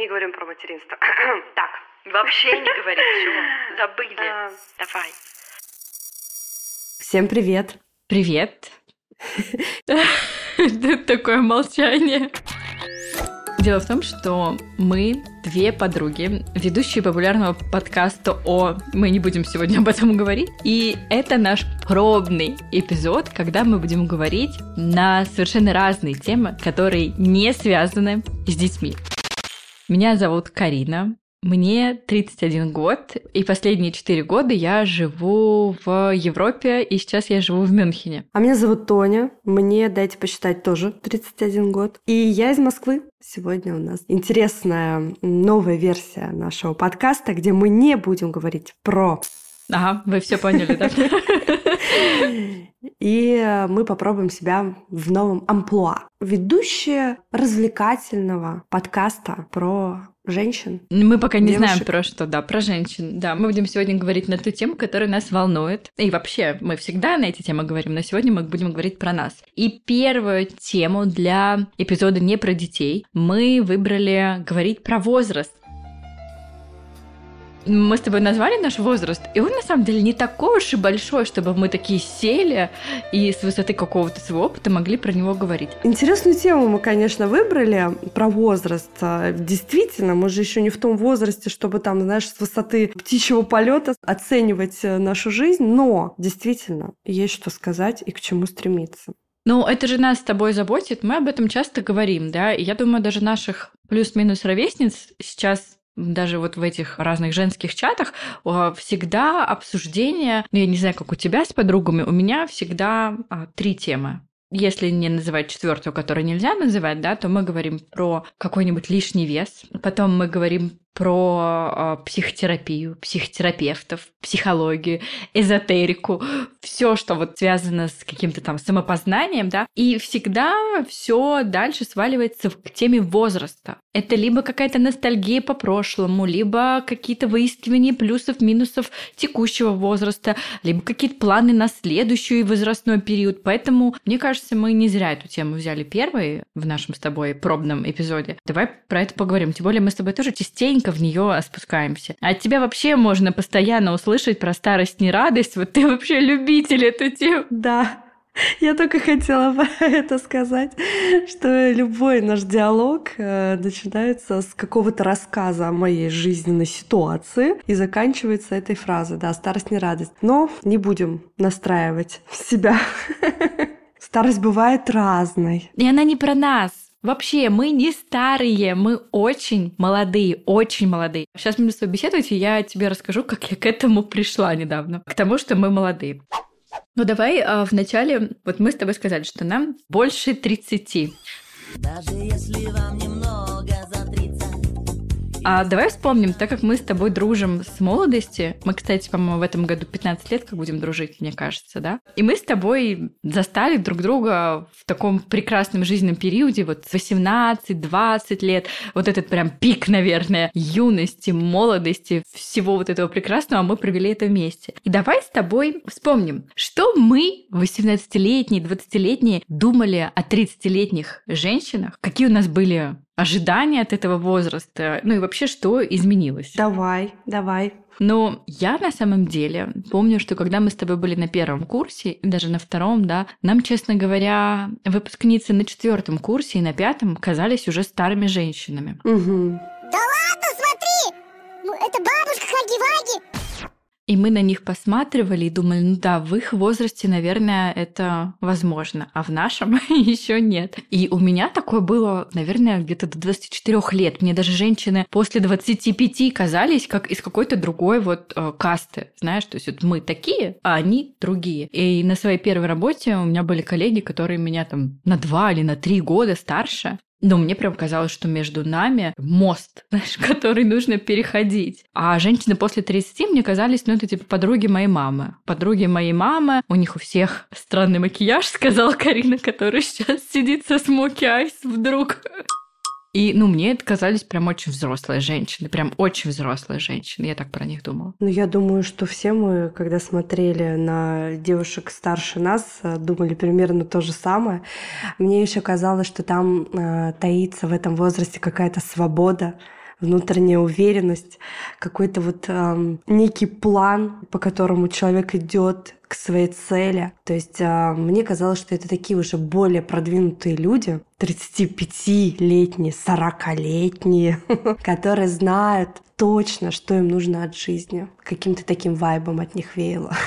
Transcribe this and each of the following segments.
не говорим про материнство. так, вообще не говорим, все, забыли. А. Давай. Всем привет. Привет. Такое молчание. Дело в том, что мы две подруги, ведущие популярного подкаста о... Мы не будем сегодня об этом говорить. И это наш пробный эпизод, когда мы будем говорить на совершенно разные темы, которые не связаны с детьми. Меня зовут Карина. Мне 31 год, и последние 4 года я живу в Европе, и сейчас я живу в Мюнхене. А меня зовут Тоня, мне, дайте посчитать, тоже 31 год. И я из Москвы. Сегодня у нас интересная новая версия нашего подкаста, где мы не будем говорить про Ага, вы все поняли, да? И мы попробуем себя в новом амплуа. Ведущая развлекательного подкаста про женщин. Мы пока не девушек. знаем про что, да, про женщин. Да, мы будем сегодня говорить на ту тему, которая нас волнует. И вообще, мы всегда на эти темы говорим, но сегодня мы будем говорить про нас. И первую тему для эпизода не про детей мы выбрали говорить про возраст мы с тобой назвали наш возраст, и он на самом деле не такой уж и большой, чтобы мы такие сели и с высоты какого-то своего опыта могли про него говорить. Интересную тему мы, конечно, выбрали про возраст. А, действительно, мы же еще не в том возрасте, чтобы там, знаешь, с высоты птичьего полета оценивать э, нашу жизнь, но действительно есть что сказать и к чему стремиться. Ну, это же нас с тобой заботит, мы об этом часто говорим, да, и я думаю, даже наших плюс-минус ровесниц сейчас даже вот в этих разных женских чатах всегда обсуждение, ну я не знаю, как у тебя с подругами, у меня всегда а, три темы. Если не называть четвертую, которую нельзя называть, да, то мы говорим про какой-нибудь лишний вес. Потом мы говорим про э, психотерапию, психотерапевтов, психологию, эзотерику, все, что вот связано с каким-то там самопознанием, да, и всегда все дальше сваливается к теме возраста. Это либо какая-то ностальгия по прошлому, либо какие-то выискивания плюсов, минусов текущего возраста, либо какие-то планы на следующий возрастной период. Поэтому, мне кажется, мы не зря эту тему взяли первой в нашем с тобой пробном эпизоде. Давай про это поговорим. Тем более мы с тобой тоже частенько в нее спускаемся. А от тебя вообще можно постоянно услышать про старость не радость. Вот ты вообще любитель этой темы. Да, я только хотела бы это сказать, что любой наш диалог э, начинается с какого-то рассказа о моей жизненной ситуации и заканчивается этой фразой, да, старость не радость. Но не будем настраивать себя. Старость бывает разной. И она не про нас. Вообще, мы не старые, мы очень молодые, очень молодые. Сейчас мы с тобой беседуете, я тебе расскажу, как я к этому пришла недавно. К тому, что мы молодые. Ну давай а, вначале, вот мы с тобой сказали, что нам больше 30. Даже если вам немного а давай вспомним, так как мы с тобой дружим с молодости, мы, кстати, по-моему, в этом году 15 лет как будем дружить, мне кажется, да? И мы с тобой застали друг друга в таком прекрасном жизненном периоде, вот 18-20 лет, вот этот прям пик, наверное, юности, молодости, всего вот этого прекрасного, а мы провели это вместе. И давай с тобой вспомним, что мы, 18-летние, 20-летние, думали о 30-летних женщинах, какие у нас были ожидания от этого возраста, ну и вообще, что изменилось? Давай, давай. Но я на самом деле помню, что когда мы с тобой были на первом курсе, даже на втором, да, нам, честно говоря, выпускницы на четвертом курсе и на пятом казались уже старыми женщинами. Угу. Да ладно, смотри! Ну, это бабушка Хаги-Ваги! И мы на них посматривали и думали, ну да, в их возрасте, наверное, это возможно, а в нашем еще нет. И у меня такое было, наверное, где-то до 24 лет. Мне даже женщины после 25 казались как из какой-то другой вот э, касты, знаешь, то есть вот мы такие, а они другие. И на своей первой работе у меня были коллеги, которые меня там на два или на три года старше. Но мне прям казалось, что между нами мост, знаешь, который нужно переходить. А женщины после 30 мне казались, ну, это типа подруги моей мамы. Подруги моей мамы, у них у всех странный макияж, сказала Карина, которая сейчас сидит со смоки айс вдруг. И, ну, мне это казались прям очень взрослые женщины, прям очень взрослые женщины. Я так про них думала. Ну, я думаю, что все мы, когда смотрели на девушек старше нас, э, думали примерно то же самое. Мне еще казалось, что там э, таится в этом возрасте какая-то свобода, внутренняя уверенность, какой-то вот эм, некий план, по которому человек идет к своей цели. То есть э, мне казалось, что это такие уже более продвинутые люди, 35-летние, 40-летние, которые знают точно, что им нужно от жизни. Каким-то таким вайбом от них веяло.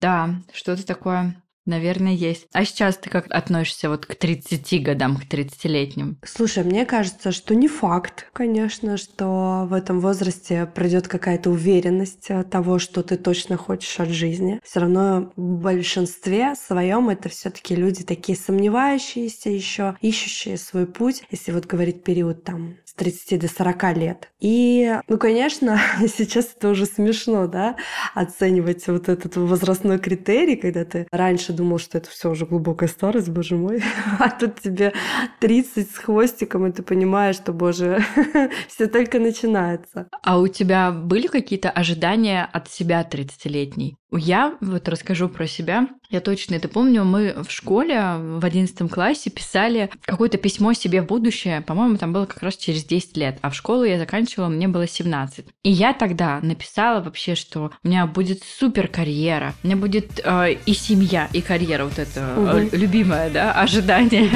Да, что-то такое Наверное, есть. А сейчас ты как относишься вот к 30 годам, к 30-летним? Слушай, мне кажется, что не факт, конечно, что в этом возрасте придет какая-то уверенность того, что ты точно хочешь от жизни. Все равно в большинстве своем это все-таки люди такие сомневающиеся еще, ищущие свой путь, если вот говорить период там 30 до 40 лет. И, ну, конечно, сейчас это уже смешно, да, оценивать вот этот возрастной критерий, когда ты раньше думал, что это все уже глубокая старость, боже мой, а тут тебе 30 с хвостиком, и ты понимаешь, что, боже, все только начинается. А у тебя были какие-то ожидания от себя 30-летней? Я вот расскажу про себя. Я точно это помню. Мы в школе в одиннадцатом классе писали какое-то письмо себе в будущее. По-моему, там было как раз через 10 лет. А в школу я заканчивала, мне было 17. И я тогда написала вообще, что у меня будет супер карьера. У меня будет э, и семья, и карьера. Вот это угу. любимое, да, ожидание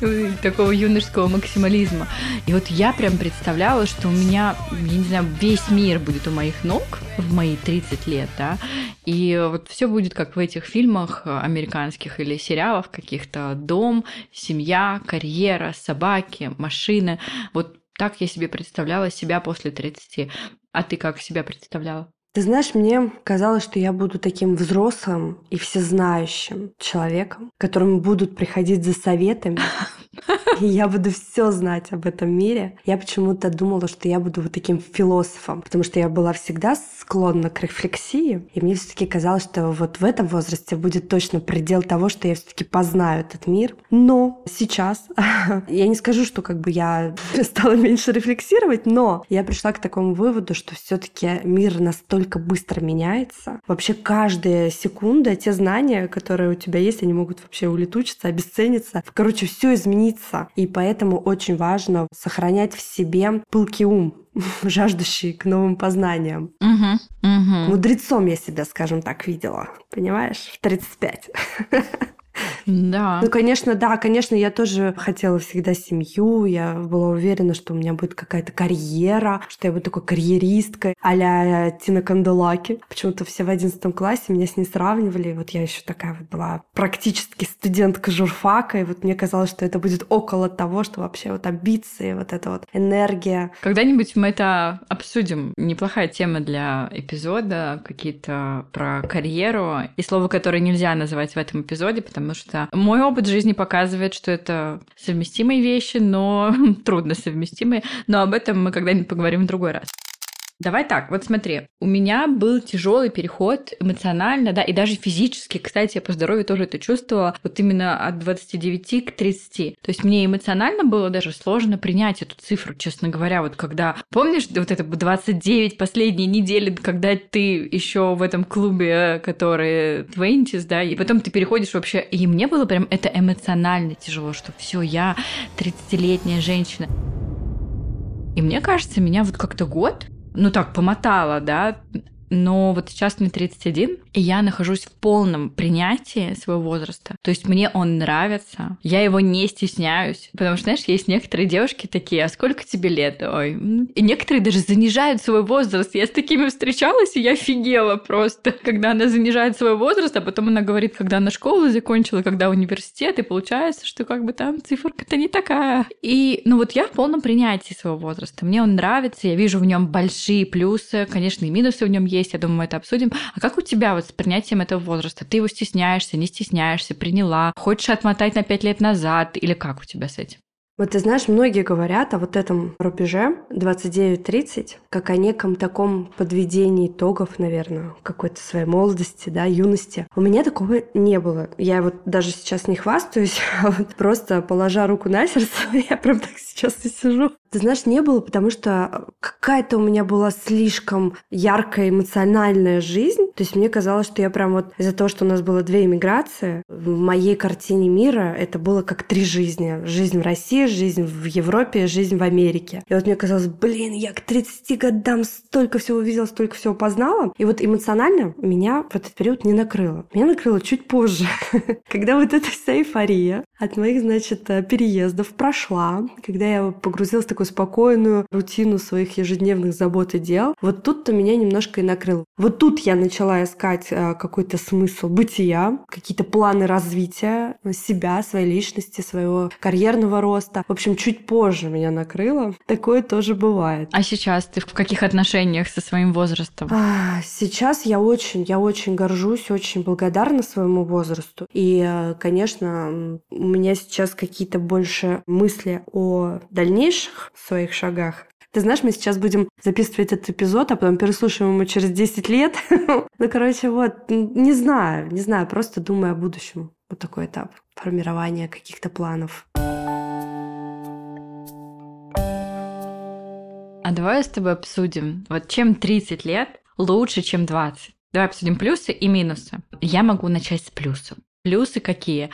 угу. такого юношеского максимализма. И вот я прям представляла, что у меня, я не знаю, весь мир будет у моих ног в мои 30 лет, да. И вот все будет как в этих фильмах американских или сериалах каких-то дом, семья, карьера, собаки, машины. Вот так я себе представляла себя после 30. А ты как себя представляла? Ты знаешь, мне казалось, что я буду таким взрослым и всезнающим человеком, которому будут приходить за советами, я буду все знать об этом мире. Я почему-то думала, что я буду вот таким философом, потому что я была всегда склонна к рефлексии, и мне все-таки казалось, что вот в этом возрасте будет точно предел того, что я все-таки познаю этот мир. Но сейчас я не скажу, что как бы я стала меньше рефлексировать, но я пришла к такому выводу, что все-таки мир настолько быстро меняется. Вообще каждая секунда, те знания, которые у тебя есть, они могут вообще улетучиться, обесцениться. Короче, все изменится. И поэтому очень важно сохранять в себе пылкий ум, жаждущий к новым познаниям. Угу, угу. Мудрецом я себя, скажем так, видела. Понимаешь? В 35. Да. Ну, конечно, да, конечно, я тоже хотела всегда семью, я была уверена, что у меня будет какая-то карьера, что я буду такой карьеристкой а-ля Тина Канделаки. Почему-то все в одиннадцатом классе меня с ней сравнивали, и вот я еще такая вот была практически студентка журфака, и вот мне казалось, что это будет около того, что вообще вот амбиции, вот эта вот энергия. Когда-нибудь мы это обсудим. Неплохая тема для эпизода, какие-то про карьеру, и слово, которое нельзя называть в этом эпизоде, потому что что мой опыт жизни показывает, что это совместимые вещи, но трудно совместимые. Но об этом мы когда-нибудь поговорим в другой раз. Давай так, вот смотри, у меня был тяжелый переход эмоционально, да, и даже физически, кстати, я по здоровью тоже это чувствовала, вот именно от 29 к 30. То есть мне эмоционально было даже сложно принять эту цифру, честно говоря, вот когда, помнишь, вот это 29 последние недели, когда ты еще в этом клубе, который 20 да, и потом ты переходишь вообще, и мне было прям это эмоционально тяжело, что все, я 30-летняя женщина. И мне кажется, меня вот как-то год ну так, помотала, да, но вот сейчас мне 31, и я нахожусь в полном принятии своего возраста. То есть мне он нравится, я его не стесняюсь, потому что, знаешь, есть некоторые девушки такие, а сколько тебе лет? Ой. И некоторые даже занижают свой возраст. Я с такими встречалась, и я офигела просто, когда она занижает свой возраст, а потом она говорит, когда она школу закончила, когда университет, и получается, что как бы там циферка-то не такая. И, ну вот я в полном принятии своего возраста. Мне он нравится, я вижу в нем большие плюсы, конечно, и минусы в нем есть, есть, я думаю, мы это обсудим. А как у тебя вот с принятием этого возраста? Ты его стесняешься, не стесняешься, приняла? Хочешь отмотать на пять лет назад? Или как у тебя с этим? Вот ты знаешь, многие говорят о вот этом рубеже 29-30, как о неком таком подведении итогов, наверное, какой-то своей молодости, да, юности. У меня такого не было. Я вот даже сейчас не хвастаюсь, а вот просто положа руку на сердце, я прям так сейчас и сижу. Ты знаешь, не было, потому что какая-то у меня была слишком яркая эмоциональная жизнь. То есть мне казалось, что я прям вот из-за того, что у нас было две иммиграции, в моей картине мира это было как три жизни. Жизнь в России, жизнь в Европе, жизнь в Америке. И вот мне казалось, блин, я к 30 годам столько всего увидела, столько всего познала. И вот эмоционально меня в этот период не накрыло. Меня накрыло чуть позже, когда вот эта вся эйфория от моих, значит, э, переездов прошла, когда я погрузилась в такую спокойную рутину своих ежедневных забот и дел, вот тут-то меня немножко и накрыло. Вот тут я начала искать э, какой-то смысл бытия, какие-то планы развития себя, своей личности, своего карьерного роста. В общем, чуть позже меня накрыло. Такое тоже бывает. А сейчас ты в каких отношениях со своим возрастом? А, сейчас я очень, я очень горжусь, очень благодарна своему возрасту. И, э, конечно, меня сейчас какие-то больше мысли о дальнейших своих шагах. Ты знаешь, мы сейчас будем записывать этот эпизод, а потом переслушаем его через 10 лет. ну, короче, вот, не знаю, не знаю, просто думаю о будущем. Вот такой этап формирования каких-то планов. А давай с тобой обсудим, вот чем 30 лет лучше, чем 20. Давай обсудим плюсы и минусы. Я могу начать с плюсов. Плюсы какие?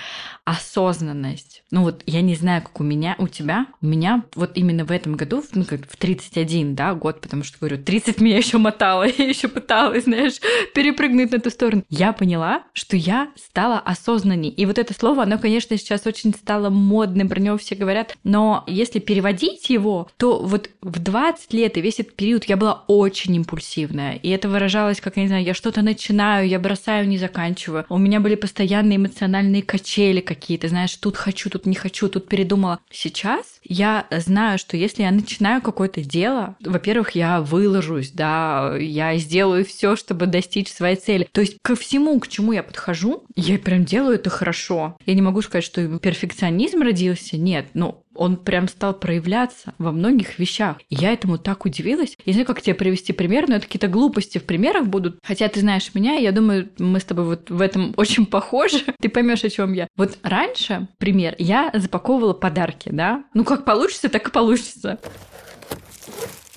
Осознанность. Ну вот я не знаю, как у меня, у тебя. У меня вот именно в этом году, ну как в 31, да, год, потому что, говорю, 30 меня еще мотало, я еще пыталась, знаешь, перепрыгнуть на ту сторону. Я поняла, что я стала осознанней. И вот это слово, оно, конечно, сейчас очень стало модным, про него все говорят. Но если переводить его, то вот в 20 лет и весь этот период я была очень импульсивная. И это выражалось, как, я не знаю, я что-то начинаю, я бросаю, не заканчиваю. У меня были постоянные эмоциональные качели какие-то, знаешь, тут хочу, тут не хочу, тут передумала. Сейчас я знаю, что если я начинаю какое-то дело, во-первых, я выложусь, да, я сделаю все, чтобы достичь своей цели. То есть ко всему, к чему я подхожу, я прям делаю это хорошо. Я не могу сказать, что перфекционизм родился, нет, но он прям стал проявляться во многих вещах. И я этому так удивилась. Я не знаю, как тебе привести пример, но это какие-то глупости в примерах будут. Хотя ты знаешь меня, я думаю, мы с тобой вот в этом очень похожи. Ты поймешь, о чем я. Вот раньше, пример, я запаковывала подарки, да? Ну, как получится, так и получится.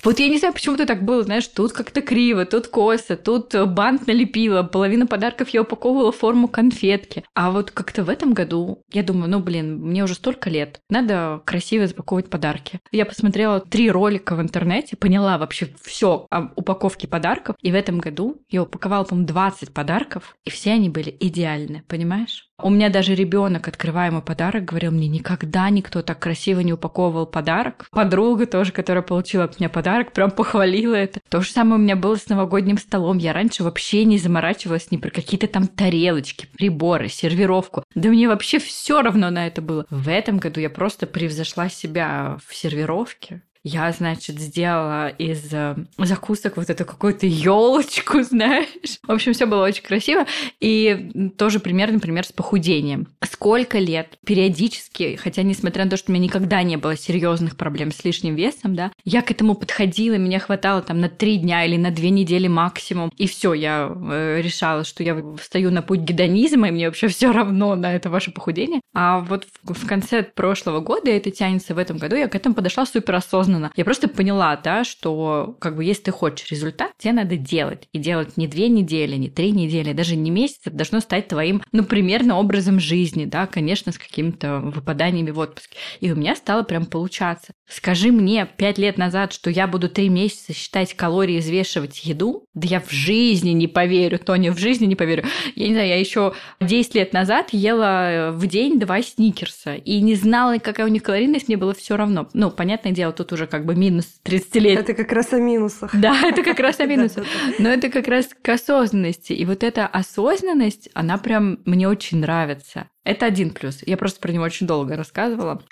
Вот я не знаю, почему ты так было, знаешь, тут как-то криво, тут косо, тут бант налепила, половина подарков я упаковывала в форму конфетки. А вот как-то в этом году я думаю, ну, блин, мне уже столько лет, надо красиво запаковывать подарки. Я посмотрела три ролика в интернете, поняла вообще все о упаковке подарков, и в этом году я упаковала, по-моему, 20 подарков, и все они были идеальны, понимаешь? У меня даже ребенок, открывая мой подарок, говорил мне, никогда никто так красиво не упаковывал подарок. Подруга тоже, которая получила от меня подарок, прям похвалила это. То же самое у меня было с новогодним столом. Я раньше вообще не заморачивалась ни про какие-то там тарелочки, приборы, сервировку. Да мне вообще все равно на это было. В этом году я просто превзошла себя в сервировке. Я, значит, сделала из э, закусок вот эту какую-то елочку, знаешь. В общем, все было очень красиво. И тоже пример, например, с похудением. Сколько лет периодически, хотя несмотря на то, что у меня никогда не было серьезных проблем с лишним весом, да, я к этому подходила, меня хватало там на три дня или на две недели максимум. И все, я э, решала, что я встаю на путь гедонизма, и мне вообще все равно на это ваше похудение. А вот в, конце прошлого года, и это тянется в этом году, я к этому подошла супер осознанно. Я просто поняла, да, что как бы если ты хочешь результат, тебе надо делать. И делать не две недели, не три недели, даже не месяц. Это должно стать твоим, ну, примерно образом жизни, да, конечно, с какими-то выпаданиями в отпуске. И у меня стало прям получаться. Скажи мне пять лет назад, что я буду три месяца считать калории, взвешивать еду, да я в жизни не поверю, Тоня, в жизни не поверю. Я не знаю, я еще 10 лет назад ела в день два сникерса и не знала, какая у них калорийность, мне было все равно. Ну, понятное дело, тут уже уже как бы минус 30 лет. Это как раз о минусах. Да, это как раз о минусах. Но это как раз к осознанности. И вот эта осознанность, она прям мне очень нравится. Это один плюс. Я просто про него очень долго рассказывала.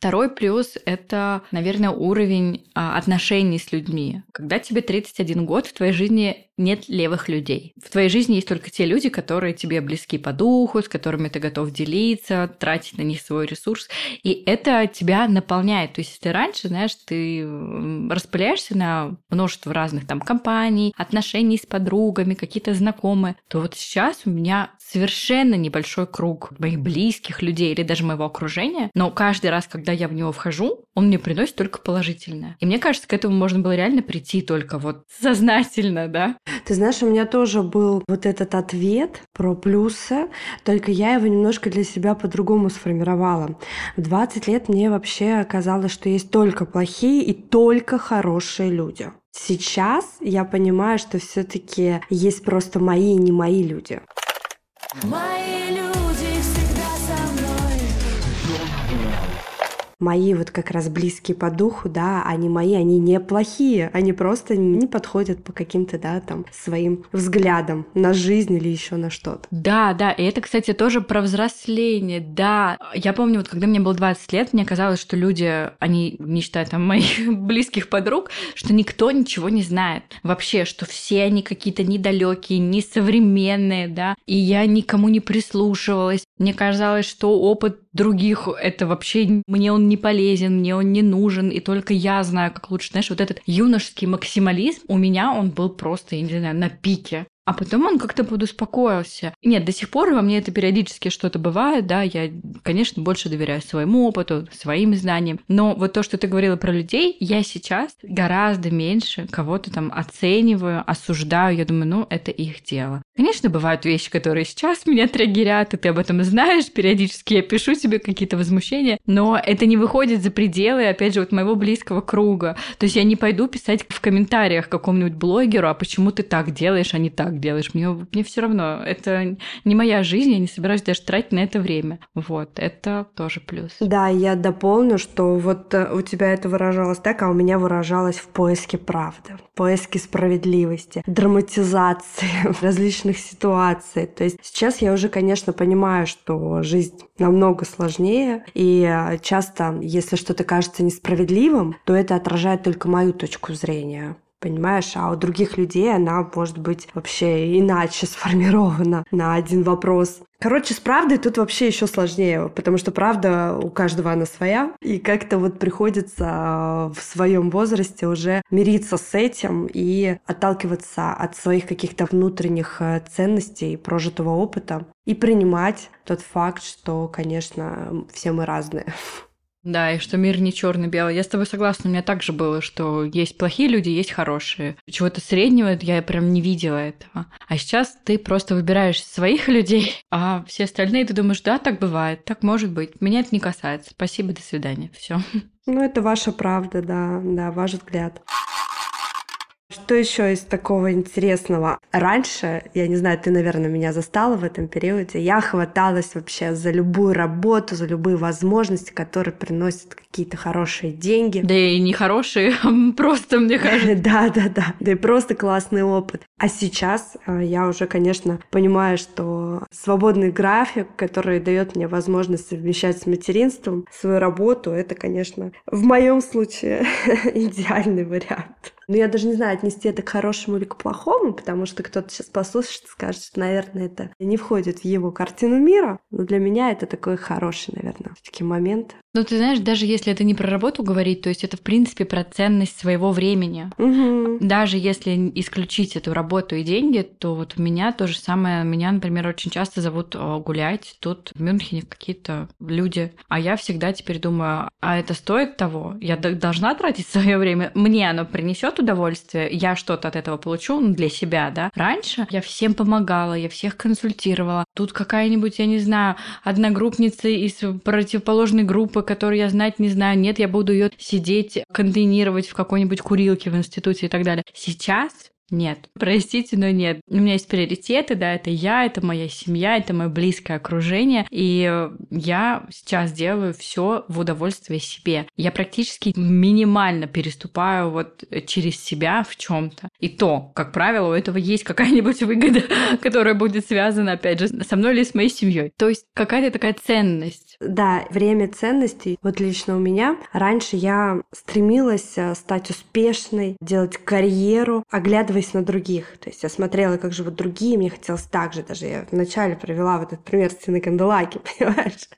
Второй плюс – это, наверное, уровень а, отношений с людьми. Когда тебе 31 год, в твоей жизни нет левых людей. В твоей жизни есть только те люди, которые тебе близки по духу, с которыми ты готов делиться, тратить на них свой ресурс. И это тебя наполняет. То есть, если раньше, знаешь, ты распыляешься на множество разных там компаний, отношений с подругами, какие-то знакомые, то вот сейчас у меня совершенно небольшой круг моих близких людей или даже моего окружения, но каждый раз, когда я в него вхожу, он мне приносит только положительное. И мне кажется, к этому можно было реально прийти только вот сознательно, да. Ты знаешь, у меня тоже был вот этот ответ про плюсы, только я его немножко для себя по-другому сформировала. В 20 лет мне вообще казалось, что есть только плохие и только хорошие люди. Сейчас я понимаю, что все-таки есть просто мои и не мои люди. Мои люди Мои вот как раз близкие по духу, да, они мои, они не плохие, они просто не подходят по каким-то, да, там, своим взглядам на жизнь или еще на что-то. Да, да, и это, кстати, тоже про взросление, да. Я помню, вот когда мне было 20 лет, мне казалось, что люди, они, не считая там моих близких подруг, что никто ничего не знает вообще, что все они какие-то недалекие, несовременные, да, и я никому не прислушивалась. Мне казалось, что опыт других это вообще мне он не полезен, мне он не нужен, и только я знаю, как лучше. Знаешь, вот этот юношеский максимализм у меня он был просто, я не знаю, на пике. А потом он как-то подуспокоился. Нет, до сих пор во мне это периодически что-то бывает, да, я, конечно, больше доверяю своему опыту, своим знаниям. Но вот то, что ты говорила про людей, я сейчас гораздо меньше кого-то там оцениваю, осуждаю. Я думаю, ну, это их дело. Конечно, бывают вещи, которые сейчас меня триггерят, и ты об этом знаешь. Периодически я пишу себе какие-то возмущения, но это не выходит за пределы, опять же, вот моего близкого круга. То есть я не пойду писать в комментариях какому-нибудь блогеру, а почему ты так делаешь, а не так делаешь. Мне, мне все равно. Это не моя жизнь, я не собираюсь даже тратить на это время. Вот, это тоже плюс. Да, я дополню, что вот э, у тебя это выражалось так, а у меня выражалось в поиске правды, в поиске справедливости, драматизации различных ситуаций. То есть сейчас я уже, конечно, понимаю, что жизнь намного сложнее, и э, часто, если что-то кажется несправедливым, то это отражает только мою точку зрения понимаешь, а у других людей она может быть вообще иначе сформирована на один вопрос. Короче, с правдой тут вообще еще сложнее, потому что правда у каждого она своя, и как-то вот приходится а, в своем возрасте уже мириться с этим и отталкиваться от своих каких-то внутренних э, ценностей, прожитого опыта и принимать тот факт, что, конечно, все мы разные. Да, и что мир не черно-белый. Я с тобой согласна, у меня также было, что есть плохие люди, есть хорошие. Чего-то среднего я прям не видела этого. А сейчас ты просто выбираешь своих людей, а все остальные ты думаешь, да, так бывает, так может быть. Меня это не касается. Спасибо, до свидания. Все. Ну, это ваша правда, да, да, ваш взгляд. Что еще из такого интересного? Раньше, я не знаю, ты, наверное, меня застала в этом периоде, я хваталась вообще за любую работу, за любые возможности, которые приносят какие-то хорошие деньги. Да и не хорошие, просто, мне кажется. Да, да, да. Да и просто классный опыт. А сейчас э, я уже, конечно, понимаю, что свободный график, который дает мне возможность совмещать с материнством свою работу, это, конечно, в моем случае идеальный вариант. Но я даже не знаю, отнести это к хорошему или к плохому, потому что кто-то сейчас послушает и скажет, что, наверное, это не входит в его картину мира. Но для меня это такой хороший, наверное, все-таки момент. Ну, ты знаешь, даже если это не про работу говорить, то есть это, в принципе, про ценность своего времени. Угу. Даже если исключить эту работу и деньги, то вот у меня то же самое. Меня, например, очень часто зовут э, гулять тут в Мюнхене какие-то люди. А я всегда теперь думаю, а это стоит того? Я должна тратить свое время? Мне оно принесет удовольствие? Я что-то от этого получу ну, для себя, да? Раньше я всем помогала, я всех консультировала. Тут какая-нибудь, я не знаю, одногруппница из противоположной группы группы, которую я знать не знаю. Нет, я буду ее сидеть, контейнировать в какой-нибудь курилке в институте и так далее. Сейчас нет. Простите, но нет. У меня есть приоритеты, да, это я, это моя семья, это мое близкое окружение, и я сейчас делаю все в удовольствие себе. Я практически минимально переступаю вот через себя в чем-то. И то, как правило, у этого есть какая-нибудь выгода, которая будет связана, опять же, со мной или с моей семьей. То есть какая-то такая ценность. Да, время ценностей. Вот лично у меня раньше я стремилась э, стать успешной, делать карьеру, оглядываясь на других. То есть я смотрела, как живут другие, мне хотелось так же. Даже я вначале провела вот этот пример стены Канделаки, понимаешь?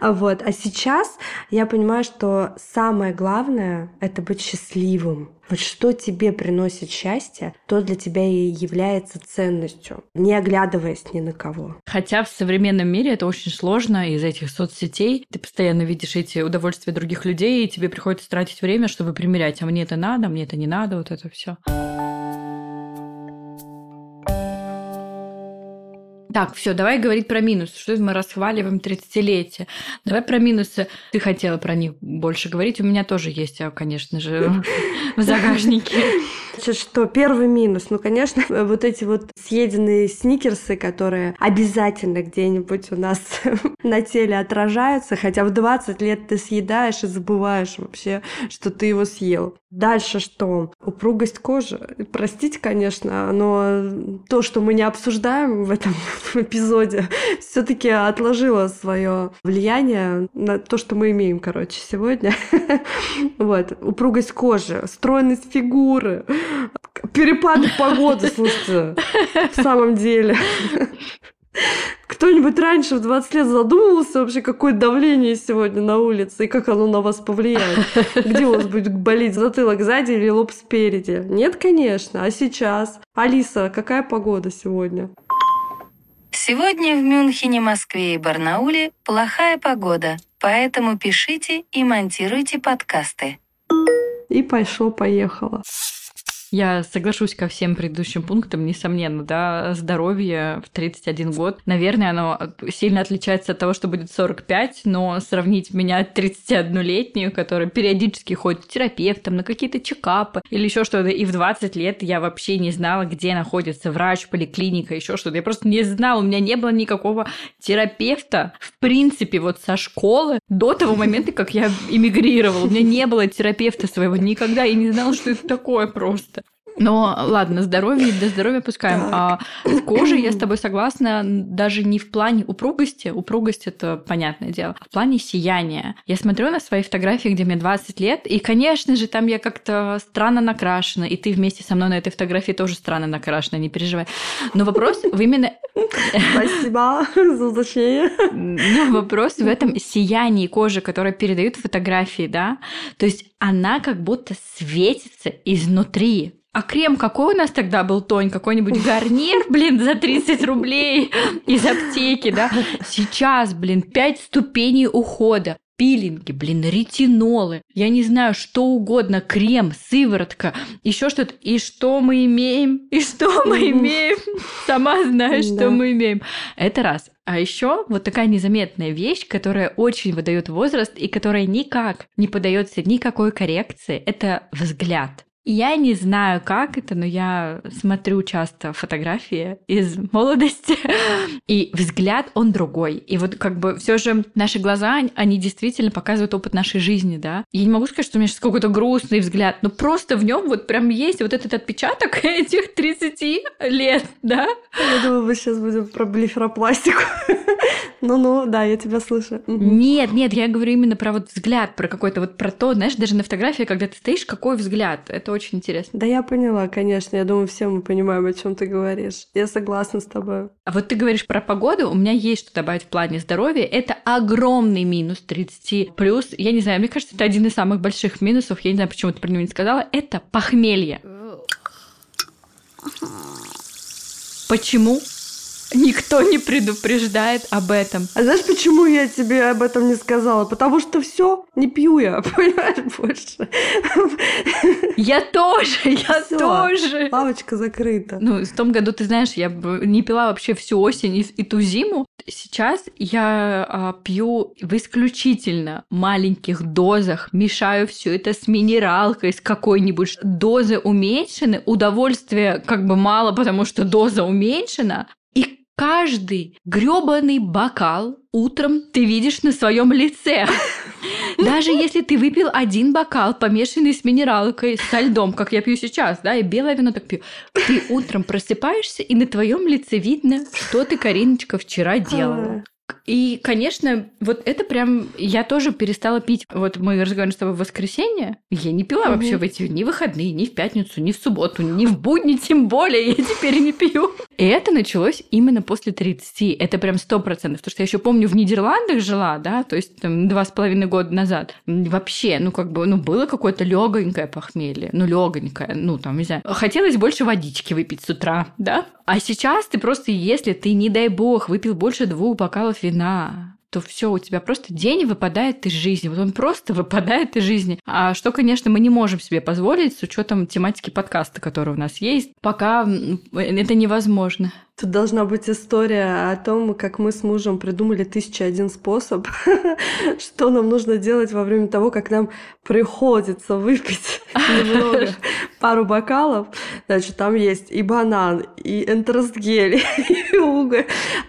Вот. А сейчас я понимаю, что самое главное — это быть счастливым Вот что тебе приносит счастье, то для тебя и является ценностью, не оглядываясь ни на кого. Хотя в современном мире это очень сложно из этих соцсетей. Ты постоянно видишь эти удовольствия других людей, и тебе приходится тратить время, чтобы примерять, а мне это надо, мне это не надо, вот это все. Так, все, давай говорить про минусы. Что мы расхваливаем 30-летие? Давай про минусы. Ты хотела про них больше говорить. У меня тоже есть, а, конечно же, в загашнике. Что первый минус? Ну, конечно, вот эти вот съеденные сникерсы, которые обязательно где-нибудь у нас на теле отражаются, хотя в 20 лет ты съедаешь и забываешь вообще, что ты его съел. Дальше что? Упругость кожи. Простите, конечно, но то, что мы не обсуждаем в этом эпизоде, все таки отложило свое влияние на то, что мы имеем, короче, сегодня. Вот. Упругость кожи, стройность фигуры, перепады погоды, слушайте, в самом деле. Кто-нибудь раньше в 20 лет задумывался вообще, какое давление сегодня на улице и как оно на вас повлияет? Где у вас будет болеть затылок сзади или лоб спереди? Нет, конечно. А сейчас? Алиса, какая погода сегодня? Сегодня в Мюнхене, Москве и Барнауле плохая погода, поэтому пишите и монтируйте подкасты. И пошло-поехало. Я соглашусь ко всем предыдущим пунктам, несомненно, да, здоровье в 31 год. Наверное, оно сильно отличается от того, что будет 45, но сравнить меня 31-летнюю, которая периодически ходит к терапевтам, на какие-то чекапы или еще что-то, и в 20 лет я вообще не знала, где находится врач, поликлиника, еще что-то. Я просто не знала, у меня не было никакого терапевта, в принципе, вот со школы до того момента, как я эмигрировала. У меня не было терапевта своего никогда, я не знала, что это такое просто. Но ладно, здоровье, до здоровья пускаем. Так. А с кожей я с тобой согласна даже не в плане упругости, упругость это понятное дело, а в плане сияния. Я смотрю на свои фотографии, где мне 20 лет, и, конечно же, там я как-то странно накрашена, и ты вместе со мной на этой фотографии тоже странно накрашена, не переживай. Но вопрос в именно... Спасибо за уточнение. Ну, вопрос в этом сиянии кожи, которое передают фотографии, да? То есть она как будто светится изнутри. А крем какой у нас тогда был, Тонь? Какой-нибудь гарнир, блин, за 30 рублей из аптеки, да? Сейчас, блин, 5 ступеней ухода пилинги, блин, ретинолы, я не знаю, что угодно, крем, сыворотка, еще что-то. И что мы имеем? И что мы имеем? Сама знаешь, что мы имеем. Это раз. А еще вот такая незаметная вещь, которая очень выдает возраст и которая никак не подается никакой коррекции, это взгляд. Я не знаю, как это, но я смотрю часто фотографии из молодости, и взгляд, он другой. И вот как бы все же наши глаза, они действительно показывают опыт нашей жизни, да. Я не могу сказать, что у меня сейчас какой-то грустный взгляд, но просто в нем вот прям есть вот этот отпечаток этих 30 лет, да. Я думаю, мы сейчас будем про блеферопластику. Ну-ну, да, я тебя слышу. Нет, нет, я говорю именно про вот взгляд, про какой-то вот про то, знаешь, даже на фотографии, когда ты стоишь, какой взгляд. Это очень интересно. Да, я поняла, конечно. Я думаю, все мы понимаем, о чем ты говоришь. Я согласна с тобой. А вот ты говоришь про погоду, у меня есть что добавить в плане здоровья. Это огромный минус 30 плюс. Я не знаю, мне кажется, это один из самых больших минусов. Я не знаю, почему ты про него не сказала. Это похмелье. Почему? Никто не предупреждает об этом. А знаешь, почему я тебе об этом не сказала? Потому что все, не пью я, понимаешь, больше. Я тоже, я всё, тоже. Лавочка закрыта. Ну, в том году, ты знаешь, я не пила вообще всю осень и, и ту зиму. Сейчас я а, пью в исключительно маленьких дозах, мешаю все это с минералкой, с какой-нибудь дозы уменьшены, удовольствия как бы мало, потому что доза уменьшена, каждый грёбаный бокал утром ты видишь на своем лице. Даже если ты выпил один бокал, помешанный с минералкой, со льдом, как я пью сейчас, да, и белое вино так пью, ты утром просыпаешься, и на твоем лице видно, что ты, Кариночка, вчера делала. И, конечно, вот это прям... Я тоже перестала пить. Вот мы разговаривали с тобой в воскресенье. Я не пила вообще в эти ни выходные, ни в пятницу, ни в субботу, ни в будни, тем более. Я теперь не пью. И это началось именно после 30. Это прям сто процентов. Потому что я еще помню, в Нидерландах жила, да, то есть там два с половиной года назад. Вообще, ну как бы, ну было какое-то легонькое похмелье. Ну легонькое, ну там, не знаю. Хотелось больше водички выпить с утра, да? А сейчас ты просто, если ты, не дай бог, выпил больше двух бокалов вина, то все, у тебя просто день выпадает из жизни. Вот он просто выпадает из жизни. А что, конечно, мы не можем себе позволить с учетом тематики подкаста, который у нас есть. Пока м, это невозможно. Тут должна быть история о том, как мы с мужем придумали тысяча один способ, что нам нужно делать во время того, как нам приходится выпить немного, пару бокалов. Значит, там есть и банан, и энтеросгель, и уголь.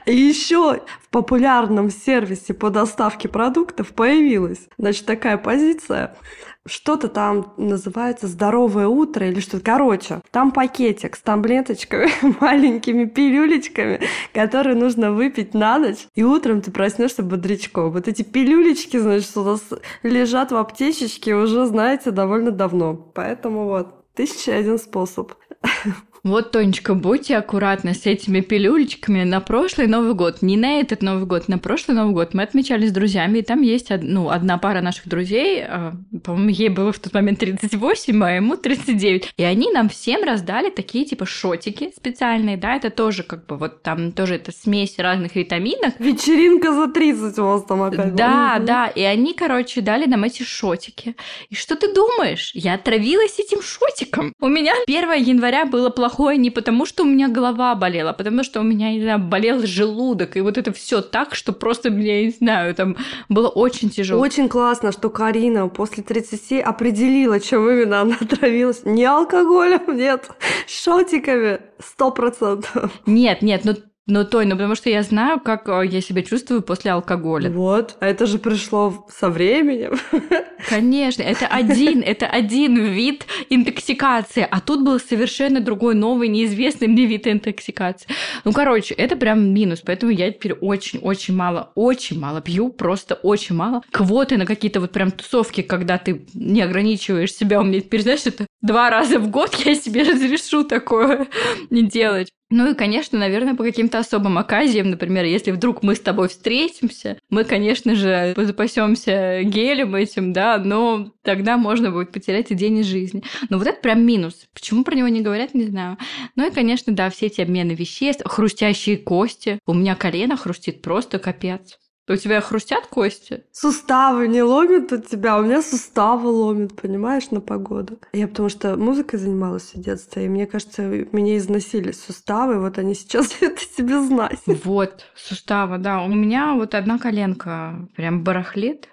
И еще в популярном сервисе по доставке продуктов появилась, значит, такая позиция. Что-то там называется «Здоровое утро» или что-то. Короче, там пакетик с таблеточками, маленькими пилюлечками, которые нужно выпить на ночь, и утром ты проснешься бодрячком. Вот эти пилюлечки, значит, у нас лежат в аптечечке уже, знаете, довольно давно. Поэтому вот, тысяча один способ. Вот, Тонечка, будьте аккуратны с этими пилюлечками. На прошлый Новый год, не на этот Новый год, на прошлый Новый год мы отмечали с друзьями, и там есть ну, одна пара наших друзей, а, по-моему, ей было в тот момент 38, а ему 39. И они нам всем раздали такие типа шотики специальные, да, это тоже как бы вот там тоже это смесь разных витаминов, Вечеринка за 30 у вас там опять. да, Мгм. да, и они, короче, дали нам эти шотики. И что ты думаешь? Я отравилась этим шотиком. У меня 1 января было плохое не потому, что у меня голова болела, а потому что у меня, не знаю, болел желудок. И вот это все так, что просто, я не знаю, там было очень тяжело. Очень классно, что Карина после 30 определила, чем именно она отравилась. Не алкоголем, нет, шотиками, сто процентов. Нет, нет, ну, ну, Той, ну потому что я знаю, как э, я себя чувствую после алкоголя. Вот, а это же пришло со временем. Конечно, это один, это один вид интоксикации, а тут был совершенно другой, новый, неизвестный мне вид интоксикации. Ну, короче, это прям минус, поэтому я теперь очень-очень мало, очень мало пью, просто очень мало. Квоты на какие-то вот прям тусовки, когда ты не ограничиваешь себя, у меня теперь, знаешь, это два раза в год я себе разрешу такое не делать. Ну и, конечно, наверное, по каким-то особым оказиям, например, если вдруг мы с тобой встретимся, мы, конечно же, запасемся гелем этим, да, но тогда можно будет потерять и день из жизни. Но вот это прям минус. Почему про него не говорят, не знаю. Ну и, конечно, да, все эти обмены веществ, хрустящие кости. У меня колено хрустит просто капец. У тебя хрустят кости? Суставы не ломят у тебя, а у меня суставы ломят, понимаешь, на погоду. Я потому что музыкой занималась в детстве, и мне кажется, меня износили суставы, вот они сейчас это себе знать. Вот, суставы, да. У меня вот одна коленка прям барахлит.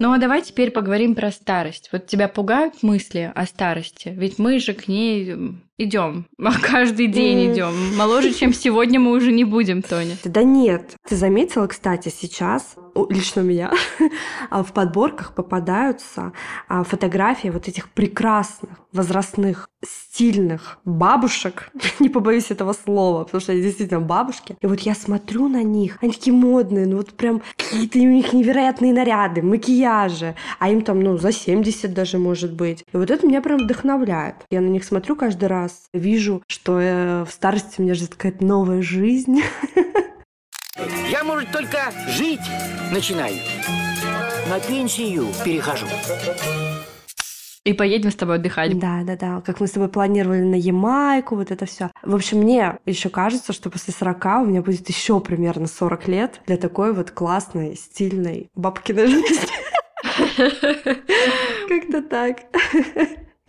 Ну а давай теперь поговорим про старость. Вот тебя пугают мысли о старости? Ведь мы же к ней идем, каждый день идем. Моложе, чем сегодня, мы уже не будем, Тоня. Да нет. Ты заметила, кстати, сейчас, лично у меня, а, в подборках попадаются а, фотографии вот этих прекрасных, возрастных, стильных бабушек. Не побоюсь этого слова, потому что они действительно бабушки. И вот я смотрю на них, они такие модные, ну вот прям какие-то у них невероятные наряды, макияжи, а им там, ну, за 70 даже может быть. И вот это меня прям вдохновляет. Я на них смотрю каждый раз, вижу, что э, в старости меня ждет какая-то новая жизнь. Я, может, только жить начинаю. На пенсию перехожу. И поедем с тобой отдыхать. Да, да, да. Как мы с тобой планировали на Ямайку, вот это все. В общем, мне еще кажется, что после 40 у меня будет еще примерно 40 лет для такой вот классной, стильной бабкиной жизни. Как-то так.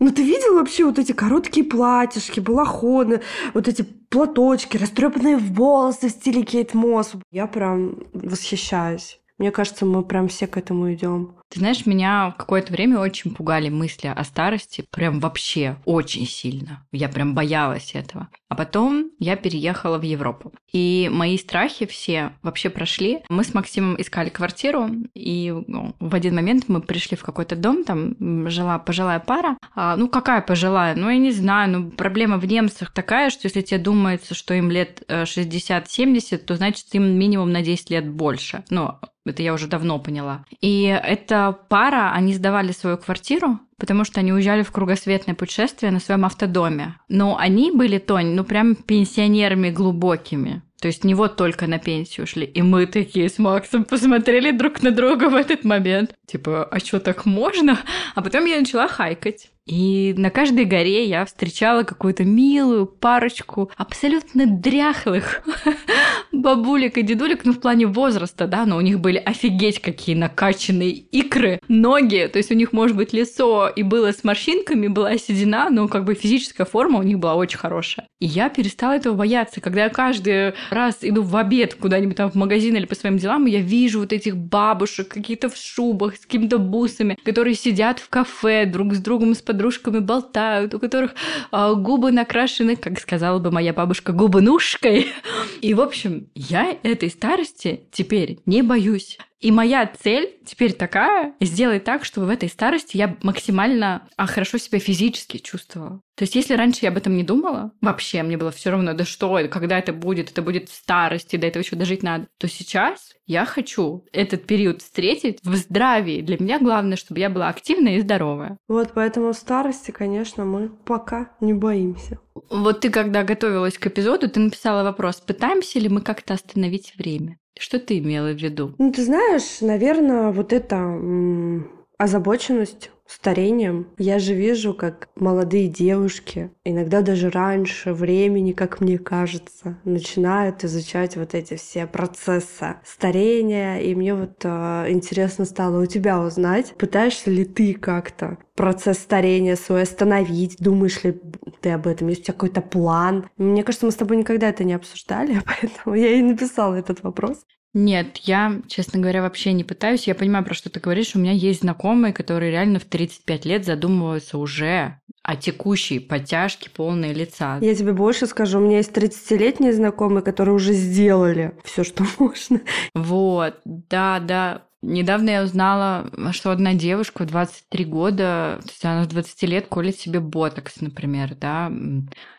Ну ты видел вообще вот эти короткие платьишки, балахоны, вот эти платочки, растрепанные волосы в стиле Кейт Мосс? Я прям восхищаюсь. Мне кажется, мы прям все к этому идем. Ты знаешь, меня какое-то время очень пугали мысли о старости, прям вообще очень сильно. Я прям боялась этого. А потом я переехала в Европу. И мои страхи все вообще прошли. Мы с Максимом искали квартиру, и ну, в один момент мы пришли в какой-то дом, там жила пожилая пара. А, ну, какая пожилая? Ну, я не знаю, ну, проблема в немцах такая, что если тебе думается, что им лет 60-70, э, то значит им минимум на 10 лет больше. Ну, это я уже давно поняла. И эта пара, они сдавали свою квартиру, потому что они уезжали в кругосветное путешествие на своем автодоме. Но они были, Тонь, ну прям пенсионерами глубокими. То есть не вот только на пенсию ушли. И мы такие с Максом посмотрели друг на друга в этот момент. Типа, а что, так можно? А потом я начала хайкать. И на каждой горе я встречала какую-то милую парочку абсолютно дряхлых бабулек и дедулек, ну, в плане возраста, да, но у них были офигеть какие накачанные икры, ноги, то есть у них, может быть, лицо и было с морщинками, была седина, но как бы физическая форма у них была очень хорошая. И я перестала этого бояться. Когда я каждый раз иду в обед куда-нибудь там в магазин или по своим делам, я вижу вот этих бабушек, какие-то в шубах, с какими-то бусами, которые сидят в кафе друг с другом с подружками болтают, у которых а, губы накрашены, как сказала бы моя бабушка, губнушкой. И, в общем, я этой старости теперь не боюсь. И моя цель теперь такая, сделать так, чтобы в этой старости я максимально а, хорошо себя физически чувствовала. То есть, если раньше я об этом не думала, вообще мне было все равно, да что, когда это будет, это будет в старости, до этого еще дожить надо, то сейчас я хочу этот период встретить в здравии. Для меня главное, чтобы я была активная и здоровая. Вот поэтому в старости, конечно, мы пока не боимся. Вот ты, когда готовилась к эпизоду, ты написала вопрос, пытаемся ли мы как-то остановить время? Что ты имела в виду? Ну, ты знаешь, наверное, вот эта озабоченность старением. Я же вижу, как молодые девушки, иногда даже раньше времени, как мне кажется, начинают изучать вот эти все процессы старения. И мне вот э, интересно стало у тебя узнать, пытаешься ли ты как-то процесс старения свой остановить, думаешь ли ты об этом, есть у тебя какой-то план. Мне кажется, мы с тобой никогда это не обсуждали, поэтому я и написала этот вопрос. Нет, я, честно говоря, вообще не пытаюсь. Я понимаю, про что ты говоришь. У меня есть знакомые, которые реально в 35 лет задумываются уже о текущей подтяжке полные лица. Я тебе больше скажу, у меня есть 30-летние знакомые, которые уже сделали все, что можно. Вот, да, да. Недавно я узнала, что одна девушка в 23 года, то есть она в 20 лет колет себе ботокс, например, да.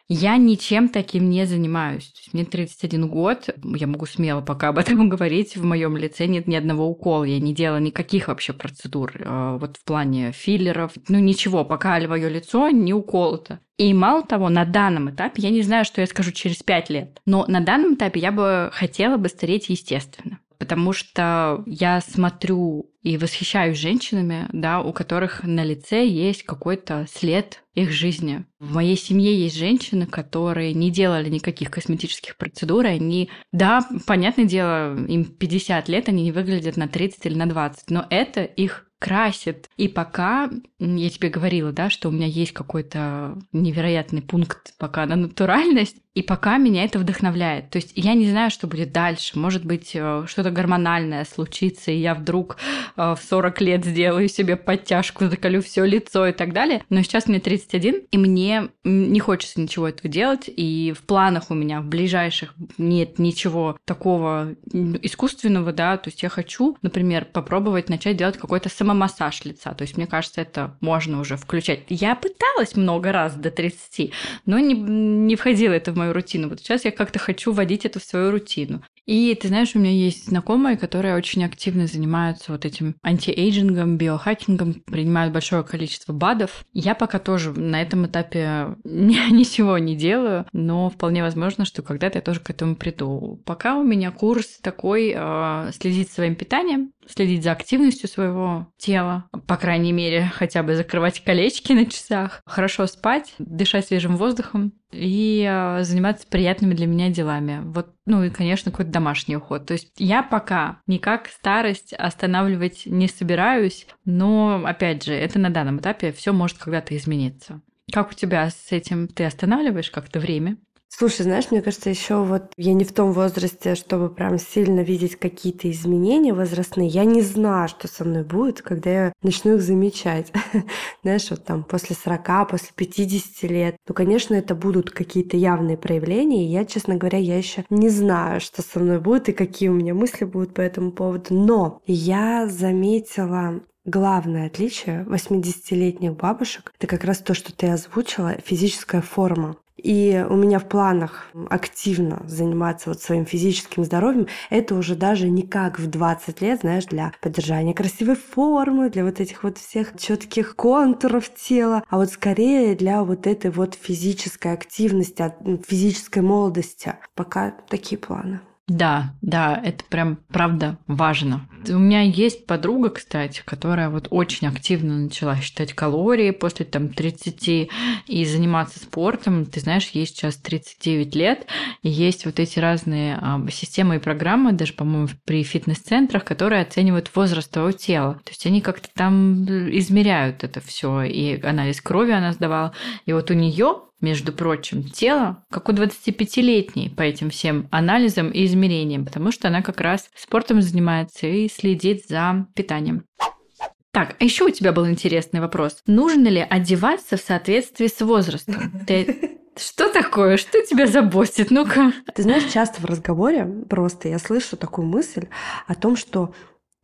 Я ничем таким не занимаюсь. То есть мне 31 год, я могу смело пока об этом говорить, в моем лице нет ни одного укола, я не делала никаких вообще процедур, э, вот в плане филлеров, ну ничего, пока мое лицо не уколото. И мало того, на данном этапе, я не знаю, что я скажу через 5 лет, но на данном этапе я бы хотела бы стареть естественно потому что я смотрю и восхищаюсь женщинами, да, у которых на лице есть какой-то след их жизни. В моей семье есть женщины, которые не делали никаких косметических процедур, они, да, понятное дело, им 50 лет, они не выглядят на 30 или на 20, но это их красит. И пока, я тебе говорила, да, что у меня есть какой-то невероятный пункт пока на натуральность, и пока меня это вдохновляет. То есть я не знаю, что будет дальше. Может быть, э, что-то гормональное случится, и я вдруг э, в 40 лет сделаю себе подтяжку, закалю все лицо и так далее. Но сейчас мне 31, и мне не хочется ничего этого делать. И в планах у меня в ближайших нет ничего такого искусственного, да. То есть я хочу, например, попробовать начать делать какой-то самомассаж лица. То есть мне кажется, это можно уже включать. Я пыталась много раз до 30, но не, не входило это в мою рутину. Вот сейчас я как-то хочу вводить это в свою рутину. И ты знаешь, у меня есть знакомые, которые очень активно занимаются вот этим антиэйджингом, биохакингом, принимают большое количество БАДов. Я пока тоже на этом этапе ничего не делаю, но вполне возможно, что когда-то я тоже к этому приду. Пока у меня курс такой э, следить своим питанием, следить за активностью своего тела, по крайней мере, хотя бы закрывать колечки на часах, хорошо спать, дышать свежим воздухом и э, заниматься приятными для меня делами. Вот, ну и, конечно, какой-то домашний уход. То есть я пока никак старость останавливать не собираюсь, но, опять же, это на данном этапе все может когда-то измениться. Как у тебя с этим? Ты останавливаешь как-то время? Слушай, знаешь, мне кажется, еще вот я не в том возрасте, чтобы прям сильно видеть какие-то изменения возрастные. Я не знаю, что со мной будет, когда я начну их замечать. знаешь, вот там после 40, после 50 лет. Ну, конечно, это будут какие-то явные проявления. И я, честно говоря, я еще не знаю, что со мной будет и какие у меня мысли будут по этому поводу. Но я заметила Главное отличие 80-летних бабушек – это как раз то, что ты озвучила, физическая форма. И у меня в планах активно заниматься вот своим физическим здоровьем. Это уже даже не как в 20 лет, знаешь, для поддержания красивой формы, для вот этих вот всех четких контуров тела, а вот скорее для вот этой вот физической активности, физической молодости. Пока такие планы. Да, да, это прям правда важно. У меня есть подруга, кстати, которая вот очень активно начала считать калории после там 30 и заниматься спортом. Ты знаешь, ей сейчас 39 лет, и есть вот эти разные а, системы и программы, даже, по-моему, при фитнес-центрах, которые оценивают возраст твоего тела. То есть они как-то там измеряют это все, и анализ крови она сдавала. И вот у нее между прочим, тело, как у 25-летней по этим всем анализам и измерениям, потому что она как раз спортом занимается и следит за питанием. Так, а еще у тебя был интересный вопрос. Нужно ли одеваться в соответствии с возрастом? Ты что такое? Что тебя заботит? Ну-ка. Ты знаешь, часто в разговоре просто я слышу такую мысль о том, что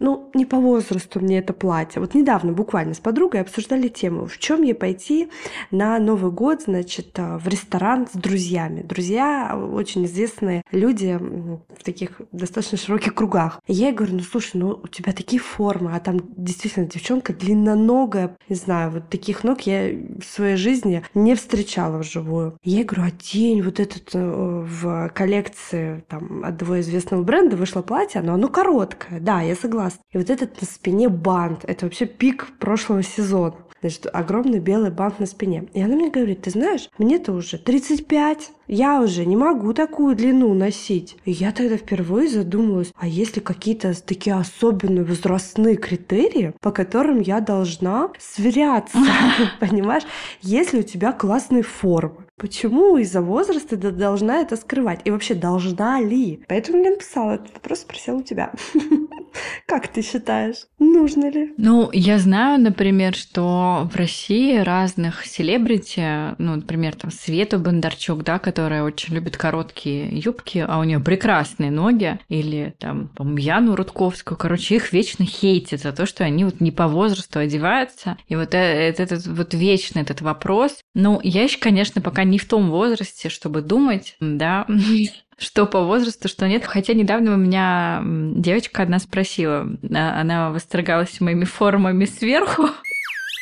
ну, не по возрасту мне это платье. Вот недавно буквально с подругой обсуждали тему, в чем ей пойти на Новый год, значит, э, в ресторан с друзьями. Друзья очень известные люди в таких достаточно широких кругах. И я ей говорю, ну, слушай, ну, у тебя такие формы, а там действительно девчонка длинноногая. Не знаю, вот таких ног я в своей жизни не встречала вживую. Я ей говорю, одень вот этот э, в коллекции там одного известного бренда вышло платье, но оно короткое. Да, я согласна класс. И вот этот на спине бант, это вообще пик прошлого сезона. Значит, огромный белый бант на спине. И она мне говорит, ты знаешь, мне-то уже 35, я уже не могу такую длину носить. И я тогда впервые задумалась, а есть ли какие-то такие особенные возрастные критерии, по которым я должна сверяться, понимаешь? Если у тебя классные формы, Почему из-за возраста ты должна это скрывать? И вообще, должна ли? Поэтому я написала этот вопрос, спросила у тебя. Как ты считаешь, нужно ли? Ну, я знаю, например, что в России разных селебрити, ну, например, там Свету Бондарчук, да, которая очень любит короткие юбки, а у нее прекрасные ноги, или там, по-моему, Яну Рудковскую, короче, их вечно хейтят за то, что они вот не по возрасту одеваются. И вот этот, этот вот вечный этот вопрос. Ну, я еще, конечно, пока не в том возрасте, чтобы думать, да, что по возрасту, что нет. Хотя недавно у меня девочка одна спросила, а, она восторгалась моими формами сверху,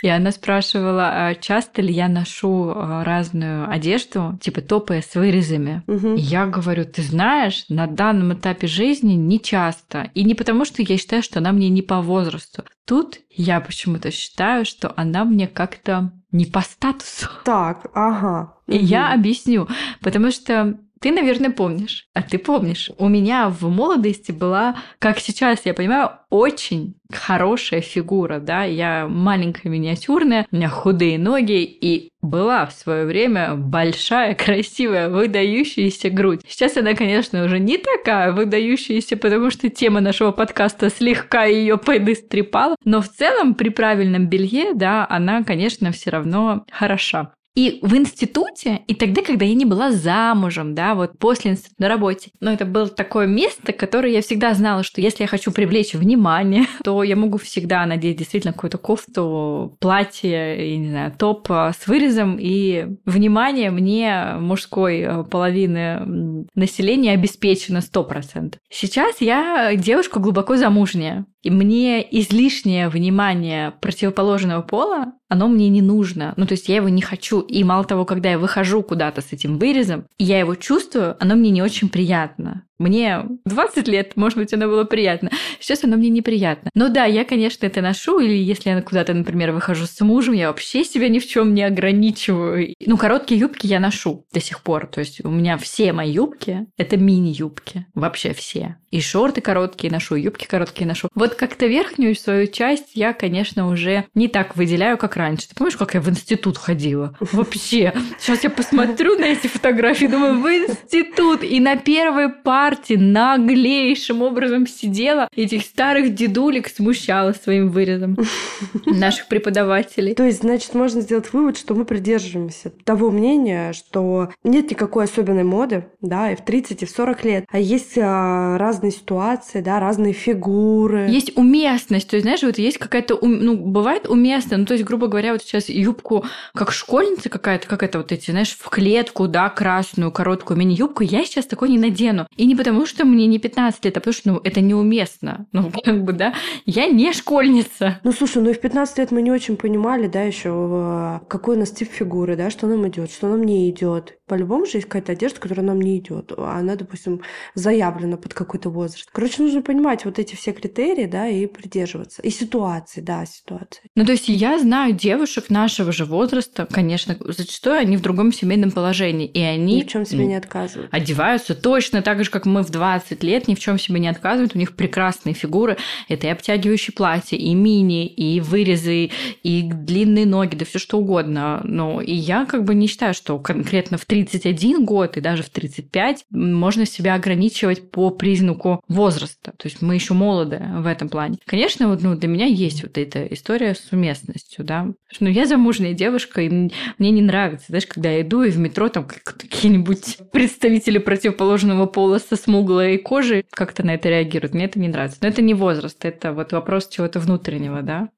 и она спрашивала, а часто ли я ношу а, разную одежду, типа топы с вырезами. Угу. И я говорю, ты знаешь, на данном этапе жизни не часто. И не потому, что я считаю, что она мне не по возрасту. Тут я почему-то считаю, что она мне как-то не по статусу. Так, ага. И угу. я объясню. Потому что ты, наверное, помнишь. А ты помнишь, у меня в молодости была, как сейчас я понимаю, очень хорошая фигура, да, я маленькая, миниатюрная, у меня худые ноги, и была в свое время большая, красивая, выдающаяся грудь. Сейчас она, конечно, уже не такая выдающаяся, потому что тема нашего подкаста слегка ее подыстрепала, но в целом при правильном белье, да, она, конечно, все равно хороша. И в институте, и тогда, когда я не была замужем, да, вот после института на работе, но это было такое место, которое я всегда знала, что если я хочу привлечь внимание, то я могу всегда надеть действительно какую-то кофту, платье, я не знаю, топ а, с вырезом, и внимание мне мужской а, половины населения обеспечено 100%. Сейчас я девушка глубоко замужняя, мне излишнее внимание противоположного пола, оно мне не нужно. Ну, то есть я его не хочу. И мало того, когда я выхожу куда-то с этим вырезом, я его чувствую, оно мне не очень приятно. Мне 20 лет, может быть, оно было приятно. Сейчас оно мне неприятно. Но да, я, конечно, это ношу, или если я куда-то, например, выхожу с мужем, я вообще себя ни в чем не ограничиваю. Ну, короткие юбки я ношу до сих пор. То есть у меня все мои юбки — это мини-юбки. Вообще все. И шорты короткие ношу, и юбки короткие ношу. Вот как-то верхнюю свою часть я, конечно, уже не так выделяю, как раньше. Ты помнишь, как я в институт ходила? Вообще. Сейчас я посмотрю на эти фотографии, думаю, в институт. И на первой партии наглейшим образом сидела, этих старых дедулек смущала своим вырезом наших преподавателей. То есть, значит, можно сделать вывод, что мы придерживаемся того мнения, что нет никакой особенной моды, да, и в 30, и в 40 лет, а есть а, разные ситуации, да, разные фигуры. Есть уместность, то есть, знаешь, вот есть какая-то, ум- ну, бывает уместно, ну, то есть, грубо говоря, вот сейчас юбку, как школьница какая-то, как это вот эти, знаешь, в клетку, да, красную, короткую мини-юбку, я сейчас такой не надену. И не потому, что мне не 15 лет, а потому что, ну, это неуместно. Ну, как бы, да, я не школьница. Ну, слушай, ну и в 15 лет мы не очень понимали, да, еще какой у нас тип фигуры, да, что нам идет, что нам не идет. По-любому же есть какая-то одежда, которая нам не идет. А она, допустим, заявлена под какой-то возраст. Короче, нужно понимать вот эти все критерии, да, и придерживаться. И ситуации, да, ситуации. Ну, то есть я знаю девушек нашего же возраста, конечно, зачастую они в другом семейном положении, и они Ни в чем себе не отказывают. одеваются точно так же, как мы в 20 лет, ни в чем себе не отказывают. У них прекрасные фигуры. Это и обтягивающие платья, и мини, и вырезы, и длинные ноги, да все что угодно. Но и я как бы не считаю, что конкретно в 31 год и даже в 35 можно себя ограничивать по признаку возраста. То есть мы еще молоды в этом плане. Конечно, вот, ну, для меня есть вот эта история с уместностью, да. Ну, я замужняя девушка, и мне не нравится, знаешь, когда я иду, и в метро там как- какие-нибудь представители противоположного пола со смуглой кожей как-то на это реагируют. Мне это не нравится. Но это не возраст, это вот вопрос чего-то внутреннего, да.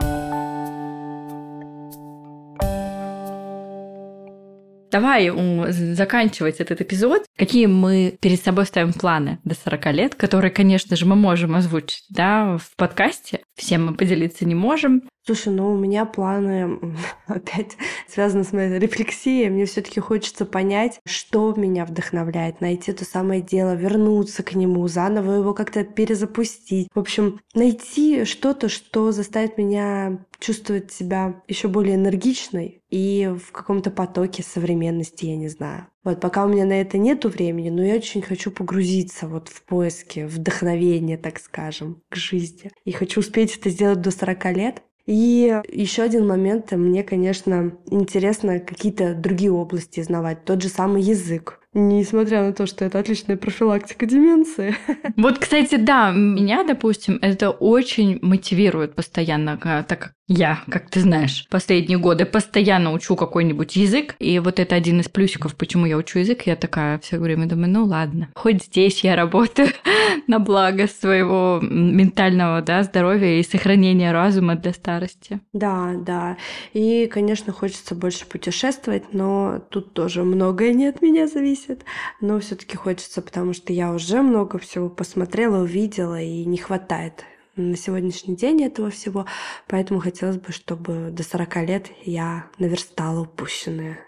Давай заканчивать этот эпизод. Какие мы перед собой ставим планы до 40 лет, которые, конечно же, мы можем озвучить да, в подкасте. Всем мы поделиться не можем. Слушай, ну у меня планы опять связаны с моей рефлексией. Мне все-таки хочется понять, что меня вдохновляет, найти то самое дело, вернуться к нему, заново его как-то перезапустить. В общем, найти что-то, что заставит меня чувствовать себя еще более энергичной и в каком-то потоке современности, я не знаю. Вот пока у меня на это нету времени, но я очень хочу погрузиться вот в поиски вдохновения, так скажем, к жизни. И хочу успеть это сделать до 40 лет. И еще один момент, мне, конечно, интересно какие-то другие области знавать. Тот же самый язык. Несмотря на то, что это отличная профилактика деменции. Вот, кстати, да, меня, допустим, это очень мотивирует постоянно, так как я, как ты знаешь, последние годы постоянно учу какой-нибудь язык, и вот это один из плюсиков, почему я учу язык, я такая все время думаю, ну ладно, хоть здесь я работаю на благо своего ментального да, здоровья и сохранения разума для старости. Да, да. И, конечно, хочется больше путешествовать, но тут тоже многое не от меня зависит. Но все-таки хочется, потому что я уже много всего посмотрела, увидела, и не хватает на сегодняшний день этого всего. Поэтому хотелось бы, чтобы до 40 лет я наверстала упущенное.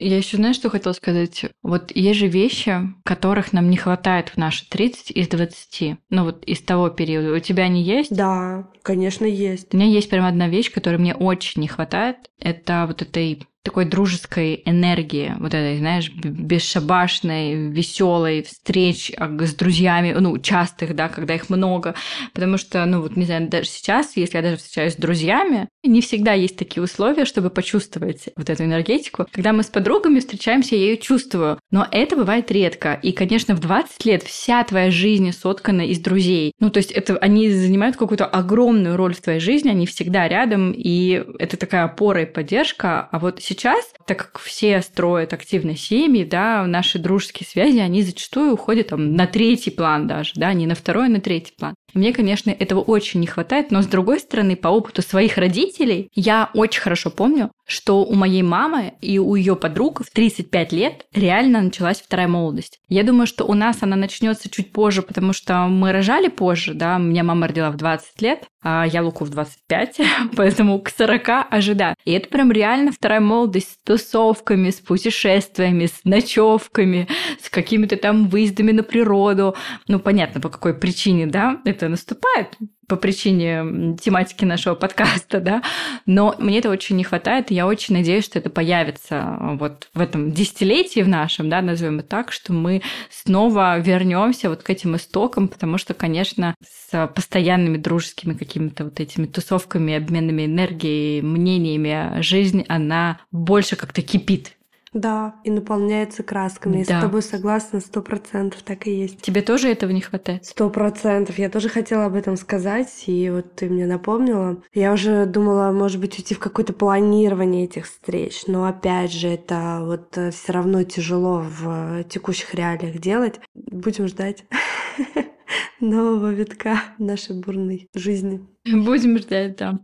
Я еще знаешь, что хотела сказать? Вот есть же вещи, которых нам не хватает в наши 30 из 20. Ну вот из того периода. У тебя они есть? Да, конечно, есть. У меня есть прям одна вещь, которой мне очень не хватает. Это вот этой такой дружеской энергии, вот этой, знаешь, бесшабашной, веселой встреч а, с друзьями, ну, частых, да, когда их много. Потому что, ну, вот, не знаю, даже сейчас, если я даже встречаюсь с друзьями, не всегда есть такие условия, чтобы почувствовать вот эту энергетику. Когда мы с подругами встречаемся, я ее чувствую. Но это бывает редко. И, конечно, в 20 лет вся твоя жизнь соткана из друзей. Ну, то есть это они занимают какую-то огромную роль в твоей жизни, они всегда рядом, и это такая опора и поддержка. А вот сейчас, так как все строят активно семьи, да, наши дружеские связи, они зачастую уходят там на третий план даже, да, не на второй, а на третий план. Мне, конечно, этого очень не хватает, но с другой стороны, по опыту своих родителей, я очень хорошо помню, что у моей мамы и у ее подруг в 35 лет реально началась вторая молодость. Я думаю, что у нас она начнется чуть позже, потому что мы рожали позже, да, меня мама родила в 20 лет, а я Луку в 25, поэтому к 40 ожидаю. И это прям реально вторая молодость с тусовками, с путешествиями, с ночевками, с какими-то там выездами на природу. Ну, понятно, по какой причине, да, это наступает. По причине тематики нашего подкаста, да, но мне это очень не хватает, и я очень надеюсь, что это появится вот в этом десятилетии в нашем, да, назовем это так, что мы снова вернемся вот к этим истокам, потому что, конечно, с постоянными дружескими какими-то вот этими тусовками, обменами энергией, мнениями, жизнь, она больше как-то кипит да, и наполняется красками. Да. Я с тобой согласна, сто процентов так и есть. Тебе тоже этого не хватает? Сто процентов. Я тоже хотела об этом сказать, и вот ты мне напомнила. Я уже думала, может быть, уйти в какое-то планирование этих встреч, но опять же, это вот э, все равно тяжело в текущих реалиях делать. Будем ждать нового витка нашей бурной жизни. Будем ждать, да.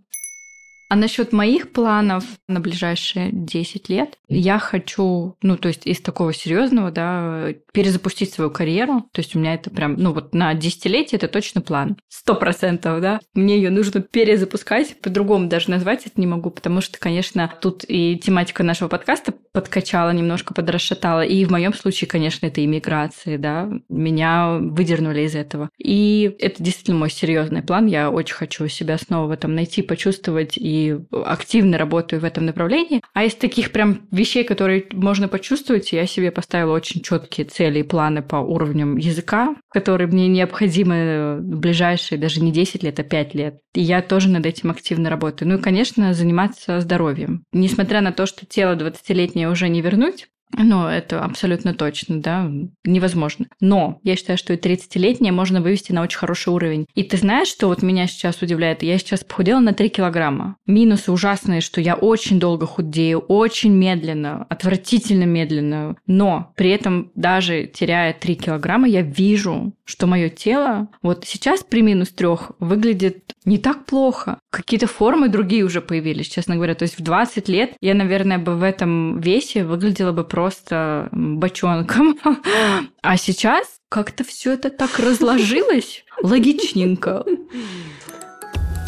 А насчет моих планов на ближайшие 10 лет, я хочу, ну, то есть из такого серьезного, да, перезапустить свою карьеру. То есть у меня это прям, ну, вот на десятилетие это точно план. Сто процентов, да. Мне ее нужно перезапускать, по-другому даже назвать это не могу, потому что, конечно, тут и тематика нашего подкаста подкачала немножко, подрасшатала. И в моем случае, конечно, это иммиграция, да. Меня выдернули из этого. И это действительно мой серьезный план. Я очень хочу себя снова в этом найти, почувствовать и активно работаю в этом направлении. А из таких прям вещей, которые можно почувствовать, я себе поставила очень четкие цели и планы по уровням языка, которые мне необходимы в ближайшие даже не 10 лет, а 5 лет. И я тоже над этим активно работаю. Ну и, конечно, заниматься здоровьем. Несмотря на то, что тело 20-летнее уже не вернуть, ну, это абсолютно точно, да, невозможно. Но я считаю, что и 30-летнее можно вывести на очень хороший уровень. И ты знаешь, что вот меня сейчас удивляет? Я сейчас похудела на 3 килограмма. Минусы ужасные, что я очень долго худею, очень медленно, отвратительно медленно. Но при этом даже теряя 3 килограмма, я вижу, что мое тело вот сейчас при минус трех выглядит не так плохо. Какие-то формы другие уже появились, честно говоря. То есть в 20 лет я, наверное, бы в этом весе выглядела бы просто бочонком. А сейчас как-то все это так разложилось логичненько.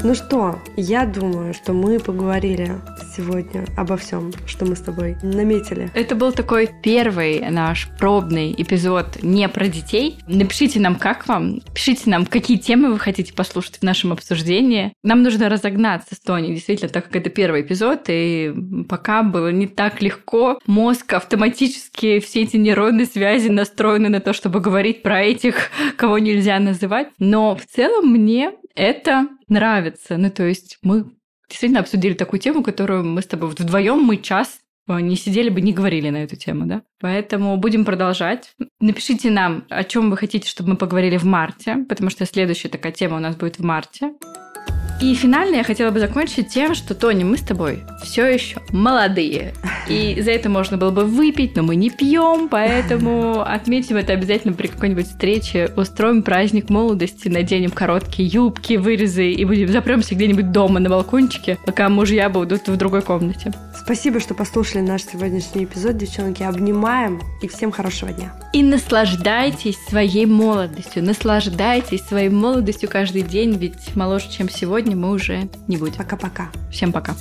Ну что, я думаю, что мы поговорили сегодня обо всем, что мы с тобой наметили. Это был такой первый наш пробный эпизод не про детей. Напишите нам, как вам. Пишите нам, какие темы вы хотите послушать в нашем обсуждении. Нам нужно разогнаться с Тони, действительно, так как это первый эпизод, и пока было не так легко. Мозг автоматически, все эти нейронные связи настроены на то, чтобы говорить про этих, кого нельзя называть. Но в целом мне это нравится. Ну, то есть мы действительно обсудили такую тему, которую мы с тобой вдвоем мы час э, не сидели бы, не говорили на эту тему, да? Поэтому будем продолжать. Напишите нам, о чем вы хотите, чтобы мы поговорили в марте, потому что следующая такая тема у нас будет в марте. И финально я хотела бы закончить тем, что, Тони, мы с тобой все еще молодые. И за это можно было бы выпить, но мы не пьем, поэтому отметим это обязательно при какой-нибудь встрече. Устроим праздник молодости, наденем короткие юбки, вырезы и будем запремся где-нибудь дома на балкончике, пока мужья будут в другой комнате. Спасибо, что послушали наш сегодняшний эпизод, девчонки. Обнимаем и всем хорошего дня. И наслаждайтесь своей молодостью, наслаждайтесь своей молодостью каждый день, ведь моложе, чем сегодня, мы уже не будем. Пока-пока. Всем пока.